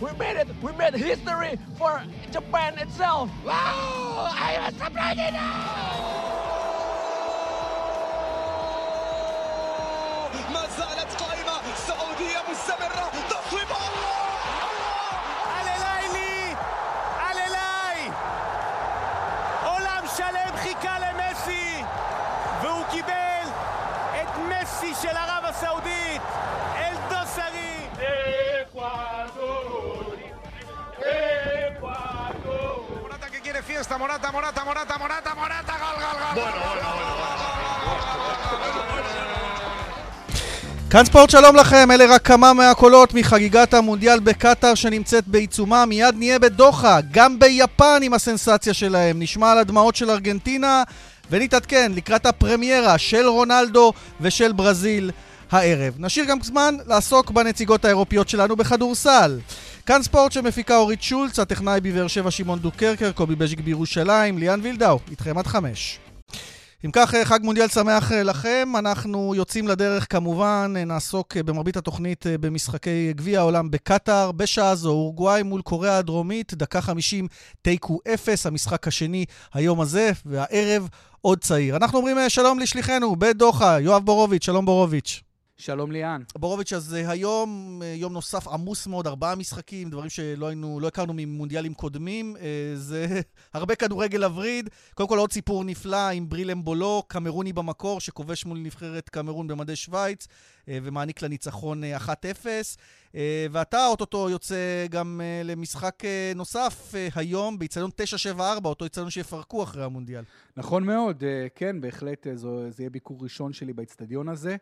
We made it. We made history for Japan itself. Wow! I am surprised ما Morata, Morata, Morata, Morata, Morata, gol, gol, gol. Bueno, bueno, כאן ספורט שלום לכם, אלה רק כמה מהקולות מחגיגת המונדיאל בקטאר שנמצאת בעיצומה, מיד נהיה בדוחה, גם ביפן עם הסנסציה שלהם, נשמע על הדמעות של ארגנטינה ונתעדכן לקראת הפרמיירה של רונלדו ושל ברזיל הערב. נשאיר גם זמן לעסוק בנציגות האירופיות שלנו בכדורסל. כאן ספורט שמפיקה אורית שולץ, הטכנאי בבאר שבע שמעון דוקרקר, קובי בז'יק בירושלים, ליאן וילדאו, איתכם עד חמש. אם כך, חג מונדיאל שמח לכם. אנחנו יוצאים לדרך כמובן, נעסוק במרבית התוכנית במשחקי גביע העולם בקטאר. בשעה זו, אורוגוואי מול קוריאה הדרומית, דקה 50, תיקו 0, המשחק השני היום הזה, והערב עוד צעיר. אנחנו אומרים שלום לשליחנו בדוחה, יואב בורוביץ', שלום בורוביץ'. שלום ליאן. בורוביץ', אז היום יום נוסף עמוס מאוד, ארבעה משחקים, דברים שלא היינו, לא הכרנו ממונדיאלים קודמים. זה הרבה כדורגל הווריד. קודם כל עוד סיפור נפלא עם ברילם בולו, קמרוני במקור, שכובש מול נבחרת קמרון במדי שווייץ, ומעניק לה ניצחון 1-0. ואתה אוטוטו יוצא גם למשחק נוסף היום, באיצטדיון 974, אותו איצטדיון שיפרקו אחרי המונדיאל. נכון מאוד, כן, בהחלט זו, זה יהיה ביקור ראשון שלי באיצטדיון הזה.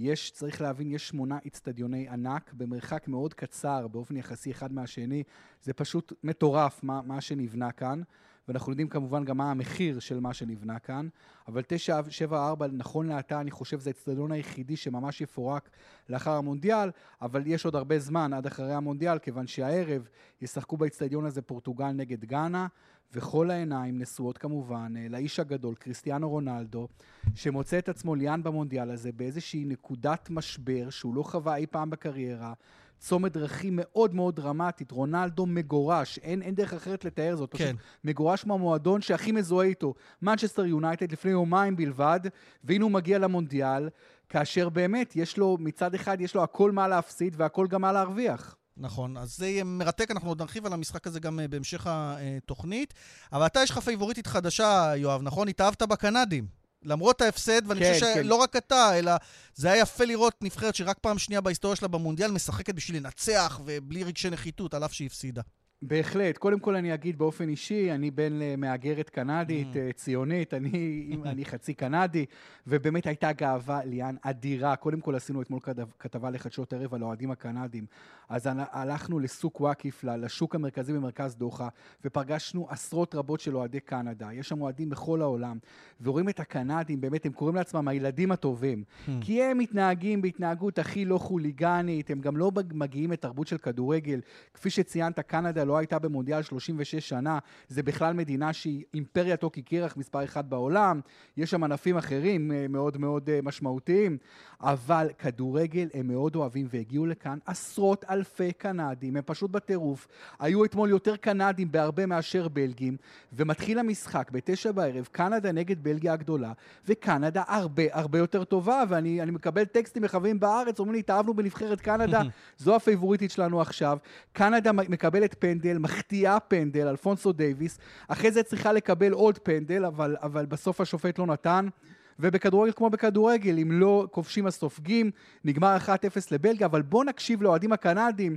יש, צריך להבין, יש שמונה איצטדיוני ענק במרחק מאוד קצר באופן יחסי אחד מהשני. זה פשוט מטורף מה, מה שנבנה כאן. ואנחנו יודעים כמובן גם מה המחיר של מה שנבנה כאן, אבל 974 נכון לעתה, אני חושב, זה האצטדיון היחידי שממש יפורק לאחר המונדיאל, אבל יש עוד הרבה זמן עד אחרי המונדיאל, כיוון שהערב ישחקו באצטדיון הזה פורטוגל נגד גאנה, וכל העיניים נשואות כמובן לאיש הגדול, קריסטיאנו רונלדו, שמוצא את עצמו ליאן במונדיאל הזה באיזושהי נקודת משבר שהוא לא חווה אי פעם בקריירה, צומת דרכים מאוד מאוד דרמטית, רונלדו מגורש, אין, אין דרך אחרת לתאר זאת, כן. פשוט מגורש מהמועדון שהכי מזוהה איתו, מנצ'סטר יונייטד לפני יומיים בלבד, והנה הוא מגיע למונדיאל, כאשר באמת יש לו, מצד אחד יש לו הכל מה להפסיד והכל גם מה להרוויח. נכון, אז זה יהיה מרתק, אנחנו עוד נרחיב על המשחק הזה גם בהמשך התוכנית. אבל אתה, יש לך פייבוריטית חדשה, יואב, נכון? התאהבת בקנדים. למרות ההפסד, ואני כן, חושב כן. שלא רק אתה, אלא זה היה יפה לראות נבחרת שרק פעם שנייה בהיסטוריה שלה במונדיאל משחקת בשביל לנצח ובלי רגשי נחיתות, על אף שהיא הפסידה. בהחלט. קודם כל אני אגיד באופן אישי, אני בן למהגרת קנדית, Mm. ציונית, אני, אני חצי קנדי, ובאמת הייתה גאווה, ליאן, אדירה. קודם כל עשינו אתמול כתב, כתבה לחדשות ערב על האוהדים הקנדים. אז הלכנו לסוק וואקיף, לשוק המרכזי במרכז דוחה, ופגשנו עשרות רבות של אוהדי קנדה. יש שם אוהדים בכל העולם, ורואים את הקנדים, באמת, הם קוראים לעצמם הילדים הטובים. Hmm. כי הם מתנהגים בהתנהגות הכי לא חוליגנית, הם גם לא מגיעים לתרבות של כדורגל. כפי שציינת, קנדה לא הייתה במונדיאל 36 שנה, זה בכלל מדינה שהיא אימפריית אוקי קירח מספר אחד בעולם, יש שם ענפים אחרים אה, מאוד מאוד אה, משמעותיים, אבל כדורגל הם מאוד אוהבים והגיעו לכאן עשרות אלפי קנדים, הם פשוט בטירוף. היו אתמול יותר קנדים בהרבה מאשר בלגים, ומתחיל המשחק בתשע בערב, קנדה נגד בלגיה הגדולה, וקנדה הרבה הרבה יותר טובה, ואני אני מקבל טקסטים מחברים בארץ, אומרים לי, התאהבנו בנבחרת קנדה, זו הפייבוריטית שלנו עכשיו. קנדה מקבלת פנדל, מחטיאה פנדל, אלפונסו דייוויס, אחרי זה צריכה לקבל עוד פנדל, אבל, אבל בסוף השופט לא נתן. ובכדורגל כמו בכדורגל, אם לא כובשים אז סופגים, נגמר 1-0 לבלגיה, אבל בואו נקשיב לאוהדים הקנדים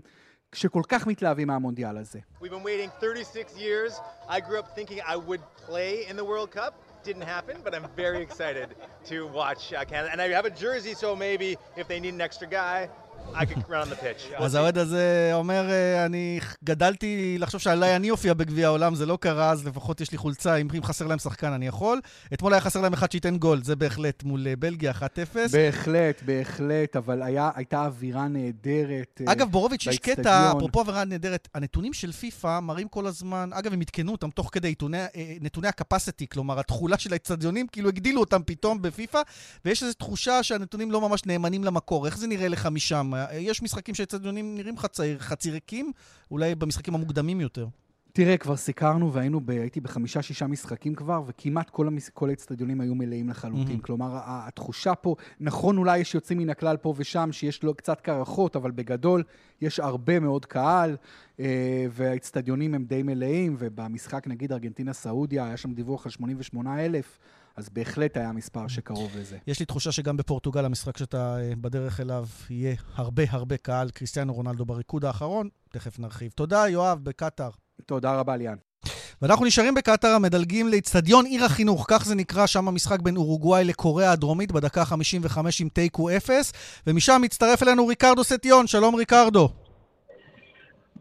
שכל כך מתלהבים מהמונדיאל הזה. We've been waiting 36 years. I grew up thinking I would play in the World Cup. Didn't happen, but I'm very excited to watch uh, Canada. And I have a jersey, so maybe if they need an extra guy, I could run on the pitch. We'll אז. האוהד הזה אומר, אה, אני גדלתי לחשוב שאולי אני אופיע בגביע העולם, זה לא קרה, אז לפחות יש לי חולצה, אם חסר להם שחקן אני יכול. אתמול היה חסר להם אחד שייתן גול, זה בהחלט מול אה, בלגיה 1-0. בהחלט, בהחלט, אבל היה, הייתה אווירה נהדרת. אה, אגב, בורוביץ', יש קטע. אפרופו עבירה נהדרת, הנתונים של פיפ"א מראים כל הזמן, אגב, הם עדכנו אותם תוך כדי עיתוני, נתוני הקפסיטי, כלומר, התכולה של האצטדיונים, כאילו הגדילו אותם פתאום בפיפ"א, ויש איזו תחושה שהנתונים לא ממש נאמנים למקור. איך זה נראה לך משם? יש משחקים שהאצטדיונים נראים חצי, חצי ריקים, אולי במשחקים המוקדמים יותר. תראה, כבר סיקרנו והיינו, ב, הייתי בחמישה-שישה משחקים כבר, וכמעט כל, המס, כל האצטדיונים היו מלאים לחלוטין. מהמם. כלומר, התחושה פה, נכון, אולי יש יוצאים מן הכלל פה ושם, שיש לו קצת קרחות, אבל בגדול יש הרבה מאוד קהל, אה, והאצטדיונים הם די מלאים, ובמשחק, נגיד, ארגנטינה-סעודיה, היה שם דיווח על 88 אלף, אז בהחלט היה מספר שקרוב לזה. יש לי תחושה שגם בפורטוגל, המשחק שאתה אה, בדרך אליו, יהיה הרבה הרבה קהל. קריסטיאנו רונלדו בריקוד האחרון, תכף נרחיב. תודה, יואב, בקטאר. תודה רבה, ליאן. ואנחנו נשארים בקטאר, המדלגים לאיצטדיון עיר החינוך, כך זה נקרא, שם המשחק בין אורוגוואי לקוריאה הדרומית בדקה ה-55 עם תיקו 0, ומשם מצטרף אלינו ריקרדו סטיון, שלום ריקרדו.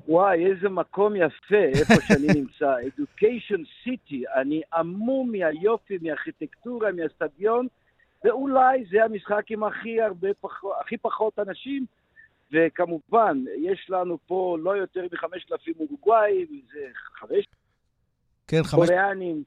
וואי, איזה מקום יפה, איפה שאני נמצא. Education City, אני המום מהיופי, מהארכיטקטורה, מהסטדיון, ואולי זה המשחק עם הכי הרבה הכי פחות אנשים, וכמובן, יש לנו פה לא יותר מחמשת אלפים אורוגוואים, זה חמש כן, חמש... קוריאנים.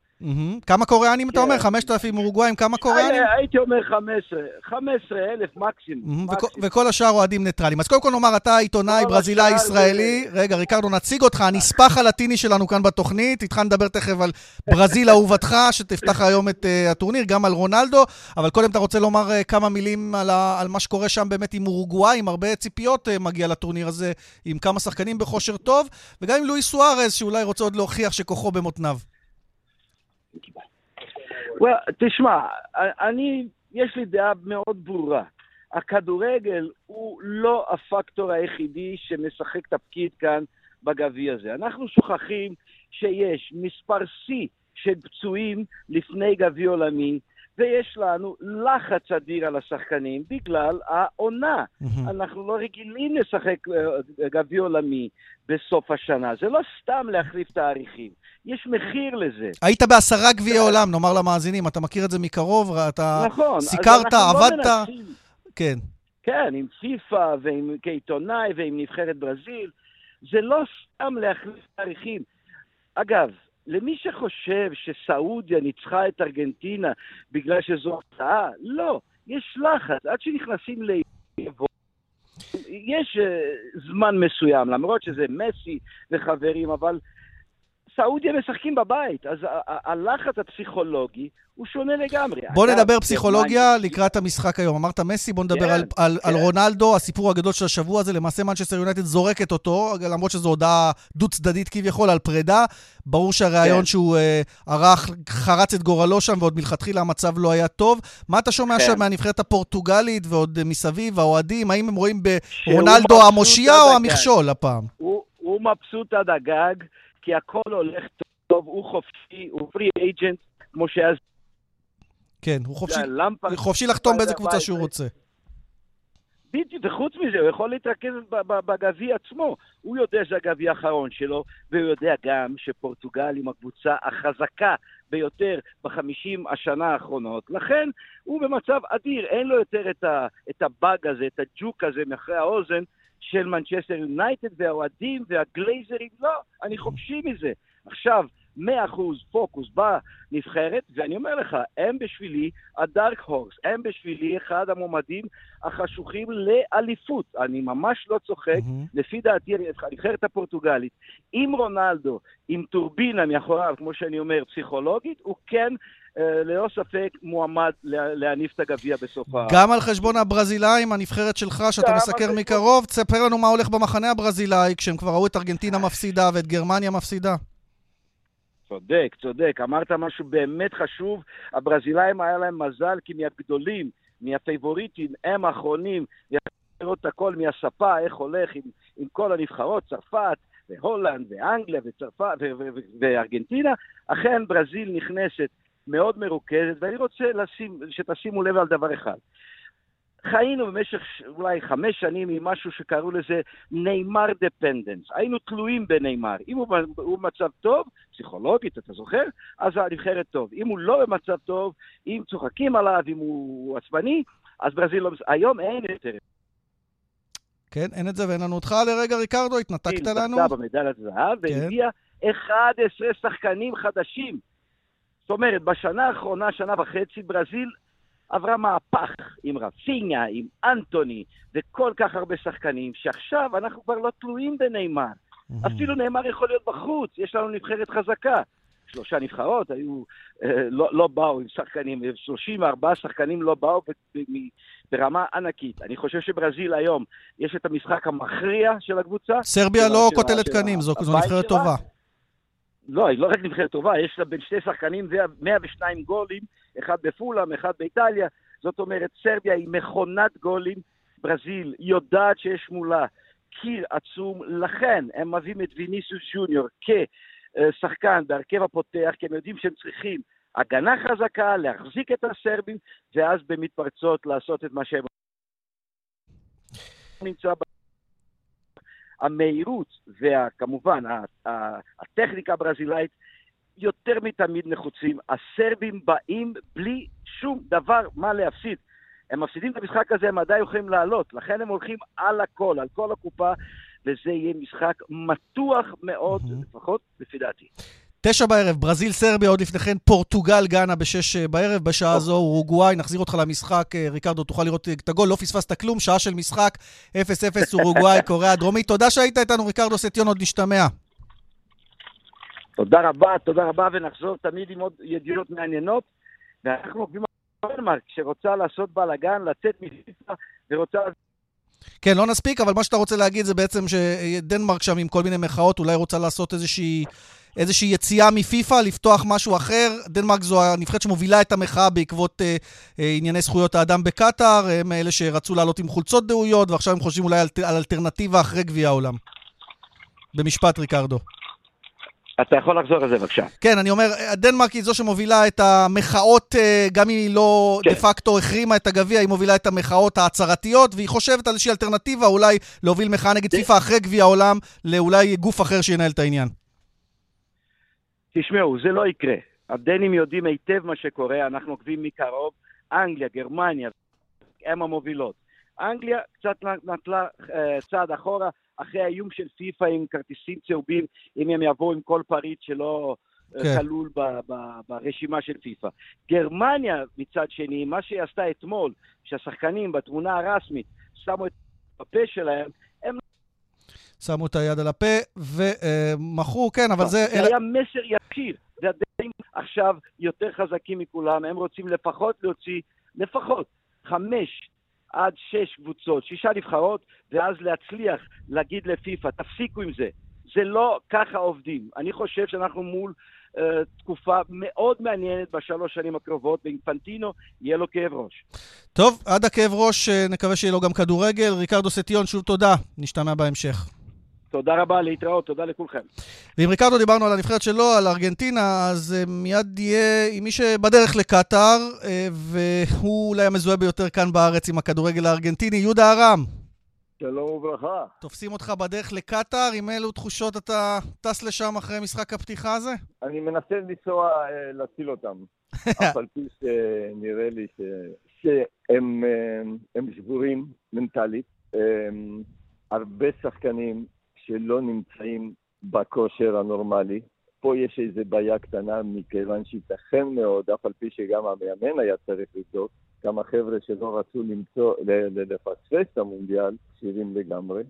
כמה קוריאנים אתה כן. אומר? 5,000 אורוגוואים, כמה קוריאנים? אה, הייתי אומר 15, 15 אלף מקסימום. וכל השאר אוהדים ניטרלים. אז קודם כל נאמר, אתה עיתונאי כל ברזילאי השאר ישראלי. רגע, ריקרדו, נציג אותך, הנספח הלטיני שלנו כאן בתוכנית. איתך נדבר תכף על ברזיל אהובתך, שתפתח היום את אה, הטורניר, גם על רונלדו. אבל קודם אתה רוצה לומר אה, כמה מילים על, מה שקורה שם באמת עם אורוגוואי, עם הרבה ציפיות אה, מגיע לטורניר הזה, עם כמה שחקנים בכושר טוב, וגם עם לואי סוארז, שאולי רוצה עוד להוכיח שכוחו במותניו. Well, תשמע, אני, יש לי דעה מאוד ברורה. הכדורגל הוא לא הפקטור היחידי שמשחק תפקיד כאן בגביע הזה. אנחנו שוכחים שיש מספר שיא של פצועים לפני גביע עולמי, ויש לנו לחץ אדיר על השחקנים בגלל העונה. מהמם. אנחנו לא רגילים לשחק אה, גביע עולמי בסוף השנה. זה לא סתם להחליף תאריכים. יש מחיר לזה. היית בעשרה גביעי עולם, נאמר למאזינים, אתה מכיר את זה מקרוב, אתה נכון. סיקרת, לא עבדת, מנסים- כן. כן, עם פיפ"א ועם כעיתונאי ועם נבחרת ברזיל. זה לא סתם להחליף תאריכים. אגב, למי שחושב שסעודיה ניצחה את ארגנטינה בגלל שזו הפתעה, לא. יש לחץ. עד שנכנסים ל... יש uh, זמן מסוים, למרות שזה מסי וחברים, אבל סעודיה משחקים בבית, אז הלחץ הפסיכולוגי הוא שונה לגמרי. בוא אגב, נדבר פסיכולוגיה גרמניה- לקראת המשחק היום. אמרת מסי, בוא נדבר כן, על, על, על כן. רונלדו, הסיפור הגדול של השבוע הזה. למעשה מנצ'סטר יונייטד זורקת אותו, למרות שזו הודעה דו-צדדית כביכול על פרידה. ברור שהריאיון כן. שהוא אה, ערך חרץ את גורלו שם, ועוד מלכתחילה המצב לא היה טוב. מה אתה שומע כן. שם מהנבחרת הפורטוגלית ועוד אה, מסביב, האוהדים? האם הם רואים ברונלדו המושיע או. המכשול הפעם? הוא, הוא מבסוט עד הגג, כי הכל הולך טוב, הוא חופשי, הוא פרי אייג'נט, כמו שאז כן, הוא חופשי, למפרד... חופשי לחתום באיזה קבוצה שהוא רוצה. בדיוק, וחוץ מזה, הוא יכול להתרכז בגביע עצמו. הוא יודע שזה הגביע האחרון שלו, והוא יודע גם שפורטוגל עם הקבוצה החזקה ביותר בחמישים השנה האחרונות. לכן, הוא במצב אדיר, אין לו יותר את, ה- את הבאג הזה, את הג'וק הזה מאחורי האוזן של מנצ'סטר יונייטד והאוהדים והגלייזרים. לא, אני חופשי מזה. עכשיו, מאה אחוז פוקוס בנבחרת, ואני אומר לך, הם בשבילי הדארק הורס, הם בשבילי אחד המועמדים החשוכים לאליפות. אני ממש לא צוחק, מהמם. לפי דעתי, הנבחרת הפורטוגלית, עם רונלדו, עם טורבינה מאחוריו, כמו שאני אומר, פסיכולוגית, הוא כן, ללא ספק, מועמד לה- להניף את הגביע בסוף ה... גם על חשבון הברזילאים, הנבחרת שלך, שאתה מסקר מקרוב, תספר לנו מה הולך במחנה הברזילאי, כשהם כבר ראו את ארגנטינה מפסידה ואת גרמניה מפסידה. צודק, צודק. אמרת משהו באמת חשוב. הברזילאים היה להם מזל, כי מהגדולים, מהפייבוריטים, הם האחרונים, לראות את הכל מהספה, איך הולך עם, עם כל הנבחרות, צרפת, והולנד, ואנגליה, וצרפת, וארגנטינה. אכן, ברזיל נכנסת מאוד מרוכזת, ואני רוצה לשים, שתשימו לב על דבר אחד. חיינו במשך אולי חמש שנים עם משהו שקראו לזה ניימאר dependence. היינו תלויים בניימאר. אם הוא, הוא במצב טוב, פסיכולוגית, אתה זוכר? אז הנבחרת טוב. אם הוא לא במצב טוב, אם צוחקים עליו, אם הוא עצבני, אז ברזיל לא... היום אין יותר. כן, אין את זה ואין לנו אותך לרגע, ריקרדו, התנתקת היא לנו. זכתה במדליית זהב כן. והביאה 11 שחקנים חדשים. זאת אומרת, בשנה האחרונה, שנה וחצי, ברזיל עברה מהפך עם רפיניה, עם אנטוני, וכל כך הרבה שחקנים, שעכשיו אנחנו כבר לא תלויים בנאמר. אפילו נאמר יכול להיות בחוץ, יש לנו נבחרת חזקה. שלושה נבחרות היו, אה, לא, לא באו עם שחקנים, 34 שחקנים לא באו ברמה ענקית. אני חושב שברזיל היום, יש את המשחק המכריע של הקבוצה. סרביה לא קוטלת קנים, זו זו נבחרת. טובה. לא, היא לא רק נבחרת טובה, יש לה בין שני שחקנים זה 102 גולים, אחד בפולאם, אחד באיטליה. זאת אומרת, סרביה היא מכונת גולים, ברזיל יודעת שיש מולה קיר עצום, לכן הם מביאים את ויניסיוס ג'וניור כשחקן בהרכב הפותח, כי הם יודעים שהם צריכים הגנה חזקה, להחזיק את הסרבים, ואז במתפרצות לעשות את מה שהם נמצא. המהירות וכמובן הטכניקה הברזילאית יותר מתמיד נחוצים. הסרבים באים בלי שום דבר מה להפסיד. הם מפסידים את המשחק הזה, הם עדיין יכולים לעלות. לכן הם הולכים על הכל, על כל הקופה, וזה יהיה משחק מתוח מאוד, לפחות לפי דעתי. תשע בערב, ברזיל, סרביה, עוד לפני כן פורטוגל, גאנה בשש אה, בערב. בשעה זו אורוגוואי, נחזיר אותך למשחק. אה, ריקרדו, תוכל לראות אה, את הגול, לא פספסת כלום, שעה של משחק, 0-0 אורוגוואי, קוריאה הדרומית. תודה שהיית איתנו, ריקרדו סטיון, עוד נשתמע. תודה רבה, תודה רבה, ונחזור תמיד עם עוד ידיעות מעניינות. ואנחנו עוקבים אחרי דנמרק, שרוצה לעשות בלאגן, לצאת מפיפ"א, ורוצה... כן, לא נספיק, אבל מה שאתה רוצה להגיד זה בעצם שדנמרק שם עם כל מיני מחאות, אולי רוצה לעשות איזושהי, איזושהי יציאה מפיפ"א, לפתוח משהו אחר. דנמרק זו הנבחרת שמובילה את המחאה בעקבות אה, אה, ענייני זכויות האדם בקטאר. הם אלה שרצו לעלות עם חולצות דהויות, ועכשיו הם חושבים אולי על, על אלטרנטיבה אחרי גביע העולם. במשפט, ריקרדו. אתה יכול לחזור על זה בבקשה. כן, אני אומר, דנמרק היא זו שמובילה את המחאות, אה, גם אם היא לא כן. דה פקטו החרימה את הגביע, היא מובילה את המחאות ההצהרתיות, והיא חושבת על איזושהי אלטרנטיבה, אולי להוביל מחאה נגד. פיפ"א אחרי גביע העולם, לאולי גוף אחר שינהל את העניין. תשמעו, זה לא יקרה. הדנים יודעים היטב מה שקורה, אנחנו עוקבים מקרוב. אנגליה, גרמניה, הם המובילות. אנגליה קצת נטלה אה, צעד אחורה, אחרי האיום של פיפ"א עם כרטיסים צהובים, אם הם יבואו עם כל פריט שלא אה, כן. כלול ב- ב- ברשימה של פיפ"א. גרמניה, מצד שני, מה שהיא עשתה אתמול, שהשחקנים בתמונה הרשמית שמו את הפה שלהם, שמו את היד על הפה ומחו, כן, אבל זה... זה היה מסר ישיר. והדנים עכשיו יותר חזקים מכולם, הם רוצים לפחות להוציא, לפחות, חמש עד שש קבוצות, שישה נבחרות, ואז להצליח להגיד לפיפ"א, תפסיקו עם זה. זה לא ככה עובדים. אני חושב שאנחנו מול uh, תקופה מאוד מעניינת בשלוש שנים הקרובות, ואינפנטינו יהיה לו כאב ראש. טוב, עד הכאב ראש, אה, נקווה שיהיה לו גם כדורגל. ריקרדו סטיון, שוב תודה, נשתמע בהמשך. תודה רבה, להתראות, תודה לכולכם. ועם ריקרדו דיברנו על הנבחרת שלו, על ארגנטינה, אז uh, מיד יהיה עם מי שבדרך לקטאר, uh, והוא אולי המזוהה ביותר כאן בארץ עם הכדורגל הארגנטיני, יהודה ארם. שלום וברכה. תופסים אותך בדרך לקטאר, עם אילו תחושות אתה טס לשם אחרי משחק הפתיחה הזה? אני מנסה לנסוע אה, להציל אותם. אף על פי שנראה לי ש... שהם אה, הם שבורים מנטלית. אה, הרבה שחקנים שלא נמצאים בכושר הנורמלי. פה יש איזו בעיה קטנה, מכיוון שייתכן מאוד, אף על פי שגם המאמן היה צריך לבדוק, כמה חבר'ה שלא רצו למצוא, לפספס את המונדיאל, כשירים לגמרי,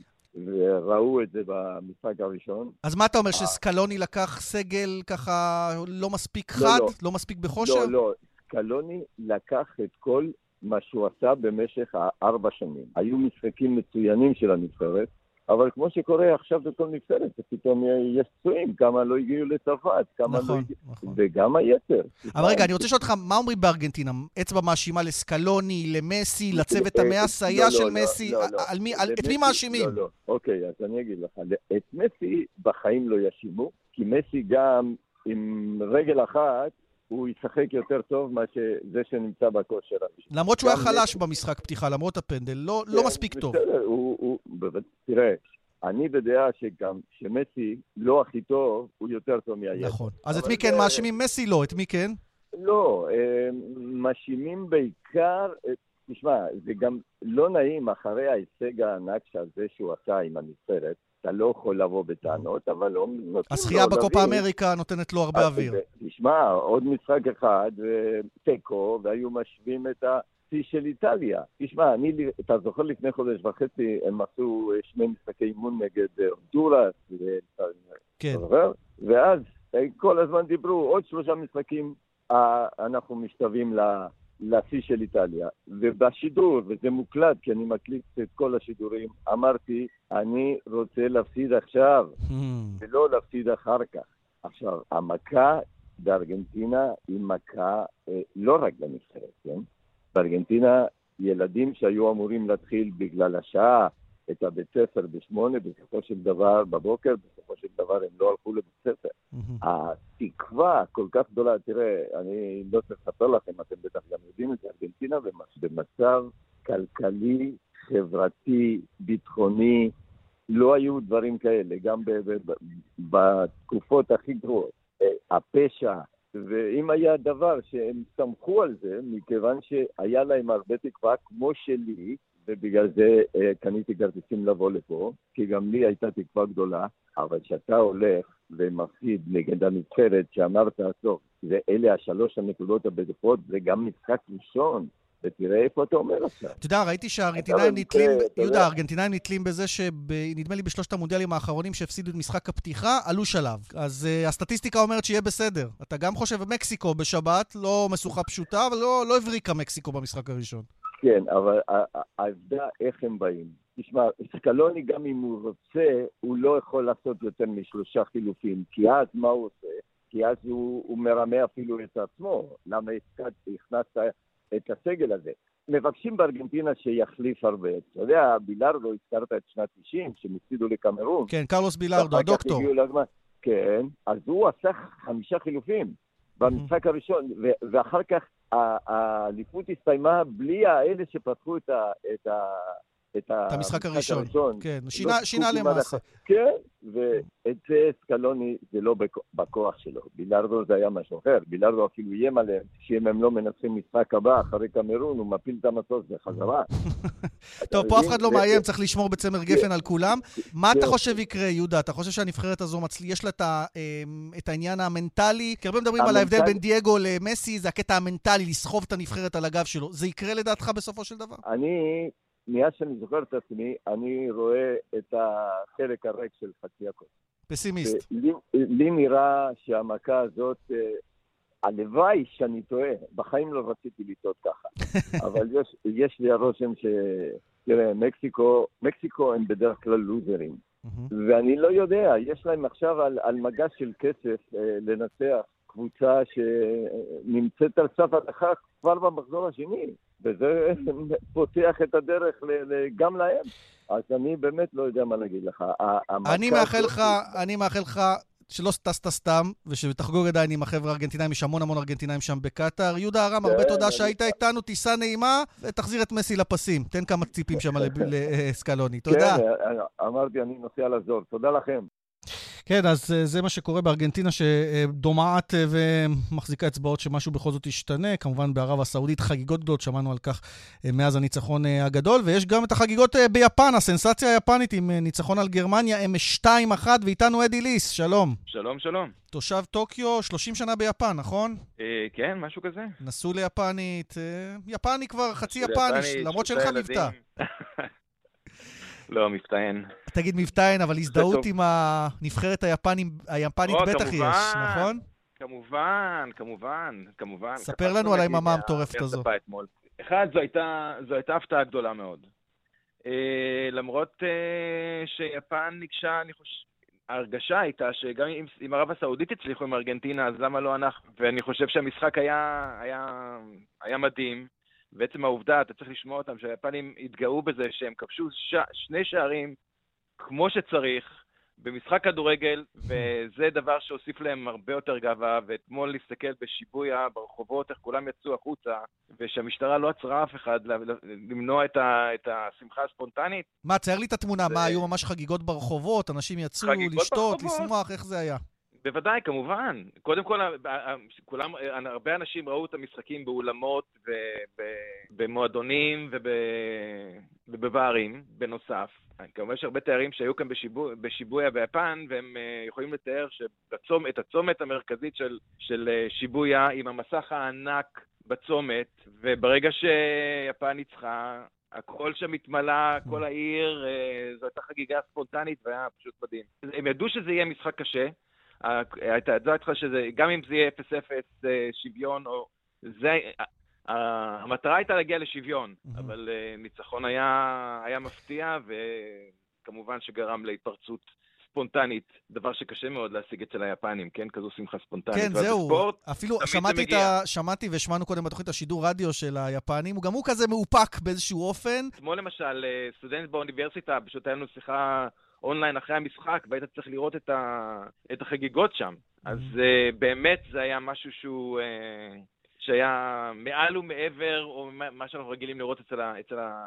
וראו את זה במשחק הראשון. אז מה אתה אומר, שסקלוני לקח סגל ככה לא מספיק לא, חד? לא. לא מספיק בכושר? לא, לא, סקלוני לקח את כל מה שהוא עשה במשך הארבע שנים. היו משחקים מצוינים של הנבחרת, אבל כמו שקורה עכשיו בכל נבחרת, פתאום יש פצועים, כמה לא הגיעו לצרפת, כמה לא נכון, הגיעו... נכון. וגם היתר. אבל רגע, אני רוצה לשאול אותך, מה אומרים בארגנטינה? אצבע מאשימה לסקלוני, למסי, לצוות אה, לא, היה לא, של לא, מסי? לא, לא. את מי מאשימים? לא, לא. אוקיי, אז אני אגיד לך. את מסי בחיים לא יאשימו, כי מסי גם עם רגל אחת הוא ישחק יותר טוב מאשר זה שנמצא בכושר. למרות שהוא היה חלש במשחק פתיחה, למרות הפנדל, לא, לא כן, מספיק טוב. בסדר, הוא, הוא, תראה, אני בדעה שגם שמסי לא הכי טוב, הוא יותר טוב מהיתר. נכון. אז את מי כן זה- מאשימים? מסי לא, את מי כן? לא, מאשימים בעיקר, תשמע, זה גם לא נעים אחרי ההישג הענק הזה שהוא עשה עם הנבחרת, אתה לא יכול לבוא בטענות, אבל לא נותנים הזכייה לו בקופה להבין. אמריקה נותנת לו הרבה אוויר. תשמע, עוד משחק אחד, תיקו, והיו משווים את השיא של איטליה. תשמע, אני, אתה זוכר לפני חודש וחצי, הם עשו אה, שני משחקי אימון נגד אה, הונדורס, כן. ואז אה, כל הזמן דיברו, עוד שלושה משחקים אנחנו משתווים ל- לשיא של איטליה. ובשידור, וזה מוקלט, כי אני מקליט את כל השידורים, אמרתי, אני רוצה להפסיד עכשיו. Hmm. ולא להפסיד אחר כך. עכשיו, המכה בארגנטינה היא מכה אה, לא רק לנבחרת, כן? בארגנטינה ילדים שהיו אמורים להתחיל בגלל השעה את הבית ספר בשמונה, בסופו של דבר בבוקר, בסופו של דבר הם לא הלכו לבית ספר. Hmm. התקווה כל כך גדולה, תראה, אני לא צריך לספר לכם, אתם בטח גם יודעים את זה, ארגנטינה במצב כלכלי, חברתי, ביטחוני, לא היו דברים כאלה, גם ב- ב- ב- בתקופות הכי גרועות. אה, הפשע, ואם היה דבר שהם סמכו על זה, מכיוון שהיה להם הרבה תקווה, כמו שלי, ובגלל זה אה, קניתי כרטיסים לבוא לפה, כי גם לי הייתה תקווה גדולה, אבל כשאתה הולך ומפסיד נגד הנבחרת שאמרת, טוב, ואלה השלוש הנקודות הבטוחות, זה גם משחק ראשון, ותראה איפה אתה אומר עכשיו. אתה יודע, ראיתי שהארגנטינאים נתלים, אתה יהודה. הארגנטינאים נתלים בזה שנדמה לי בשלושת המונדיאלים האחרונים שהפסידו את משחק הפתיחה, עלו שלב. אז uh, הסטטיסטיקה אומרת שיהיה בסדר. אתה גם חושב, מקסיקו בשבת, לא משוכה פשוטה, אבל לא, לא הבריקה מקסיקו במשחק הראשון. כן, אבל העובדה איך הם באים. תשמע, סקלוני גם אם הוא רוצה, הוא לא יכול לעשות יותר משלושה חילופים, כי אז מה הוא עושה? כי אז הוא, הוא מרמה אפילו את עצמו. למה הכנסת- את הסגל הזה? מבקשים בארגנטינה שיחליף הרבה. אתה יודע, בילארדו, הזכרת את שנת 90, שהם הפסידו לקמרון. כן, קרלוס בילארדו, הדוקטור. כן, אז הוא עשה חמישה חילופים במשחק הראשון, ואחר כך האליפות הסתיימה בלי האלה שפתחו את ה... את המשחק הראשון. כן, שינה- לא שינה למעשה. כן, ואת זה סקלוני זה לא בכ- בכוח שלו. בילארדו זה היה משהו אחר. בילארדו אפילו איים עליהם שאם הם לא מנצחים משחק הבא אחרי קמרון, הוא מפיל את המטוס בחזרה. טוב, פה אף? אחד לא מאיים, צריך לשמור בצמר גפן על כולם. מה אתה. חושב יקרה, יהודה? אתה חושב שהנבחרת הזו, יש לה את אמ, את העניין המנטלי? כי הרבה מדברים על ההבדל בין דייגו למסי, זה הקטע המנטלי, לסחוב את הנבחרת על הגב שלו. זה יקרה לדעתך בסופו של דבר? אני, מאז שאני זוכר את עצמי, אני רואה את החלק הריק של חצי הכוס. פסימיסט. לי, לי נראה שהמכה הזאת, אה, הלוואי שאני טועה, בחיים לא רציתי לטעות ככה. אבל יש, יש לי הרושם ש... תראה, מקסיקו, מקסיקו הם בדרך כלל לוזרים. ואני לא יודע, יש להם עכשיו על, על מגש של כסף אה, לנצח קבוצה שנמצאת על סף הדחה כבר במחזור השני, וזה פותח את הדרך גם להם. אז אני באמת לא יודע מה להגיד לך. אני מאחל לך, אני מאחל לך שלא טסת סתם, ושתחגוג עדיין עם החבר'ה הארגנטינאים, יש המון המון ארגנטינאים שם בקטאר. יהודה ארם, הרבה כן, תודה שהיית איתנו, טיסה נעימה, ותחזיר את מסי לפסים. תן כמה ציפים שם לסקלוני. תודה. כן, אה, אמרתי, אני נוסע לזור. תודה לכם. כן, אז אה, זה מה שקורה בארגנטינה, שדומעת אה, ומחזיקה אצבעות שמשהו בכל זאת ישתנה. כמובן בערב הסעודית חגיגות גדולות, שמענו על כך אה, מאז הניצחון הגדול. ויש גם את החגיגות ביפן, הסנסציה היפנית עם ניצחון על גרמניה, M2-1, ואיתנו אדי ליס, שלום. שלום, שלום. תושב טוקיו, 30 שנה ביפן, נכון? אה, כן, משהו כזה. נסעו ליפנית, אה, יפני כבר חצי יפני, למרות שאין לך מבטא. לא, מבטא אין. תגיד מבטא אין, אבל הזדהות. עם הנבחרת היפנים, היפנית או, בטח יש, כמובן. נכון? כמובן, כמובן, כמובן. ספר לנו על היממה מה- המטורפת הזו. אחד, זו הייתה, זו הייתה הפתעה גדולה מאוד. אה, למרות אה, שיפן ניגשה, אני חושב... ההרגשה הייתה שגם אם, אם ערב הסעודית הצליחו עם ארגנטינה, אז למה לא אנחנו? ואני חושב שהמשחק היה, היה, היה מדהים. ועצם העובדה, אתה צריך לשמוע אותם, שהיפנים התגאו בזה שהם כבשו ש... שני שערים כמו שצריך, במשחק כדורגל, וזה דבר שהוסיף להם הרבה יותר גאווה, ואתמול להסתכל בשיבויה, ברחובות, איך כולם יצאו החוצה, ושהמשטרה לא עצרה אף אחד למנוע את, ה, את השמחה הספונטנית. מה, צייר לי את התמונה, מה, היו ממש חגיגות ברחובות, אנשים יצאו לשתות, לשמוח, איך זה היה? בוודאי, כמובן. קודם כל, כולם, הרבה אנשים ראו את המשחקים באולמות, במועדונים ובברים, בנוסף. כמובן יש הרבה תיירים שהיו כאן בשיבו, בשיבויה ביפן, והם uh, יכולים לתאר שאת הצומת המרכזית של, של uh, שיבויה, עם המסך הענק בצומת, וברגע שיפן ניצחה, הכל שם התמלא, כל העיר, uh, זו הייתה חגיגה ספונטנית והיה פשוט מדהים. הם ידעו שזה יהיה משחק קשה, הייתה ידעה לך שזה, גם אם זה יהיה 0-0 שוויון, או... זה, המטרה הייתה להגיע לשוויון, mm-hmm. אבל uh, ניצחון היה, היה מפתיע, וכמובן שגרם להתפרצות ספונטנית, דבר שקשה מאוד להשיג אצל היפנים, כן? כזו שמחה ספונטנית. כן, זהו. בספורט, אפילו שמעתי, את ה... שמעתי והשמענו קודם בתוכנית השידור רדיו של היפנים, גם הוא כזה מאופק באיזשהו אופן. אתמול למשל, אה, סטודנט באוניברסיטה, פשוט היה לנו שיחה אונליין אחרי המשחק, והיית צריך לראות את, ה... את החגיגות שם. אז uh, באמת זה היה משהו שהוא... Uh, שהיה מעל ומעבר, או מה שאנחנו רגילים לראות אצל ה, אצל ה,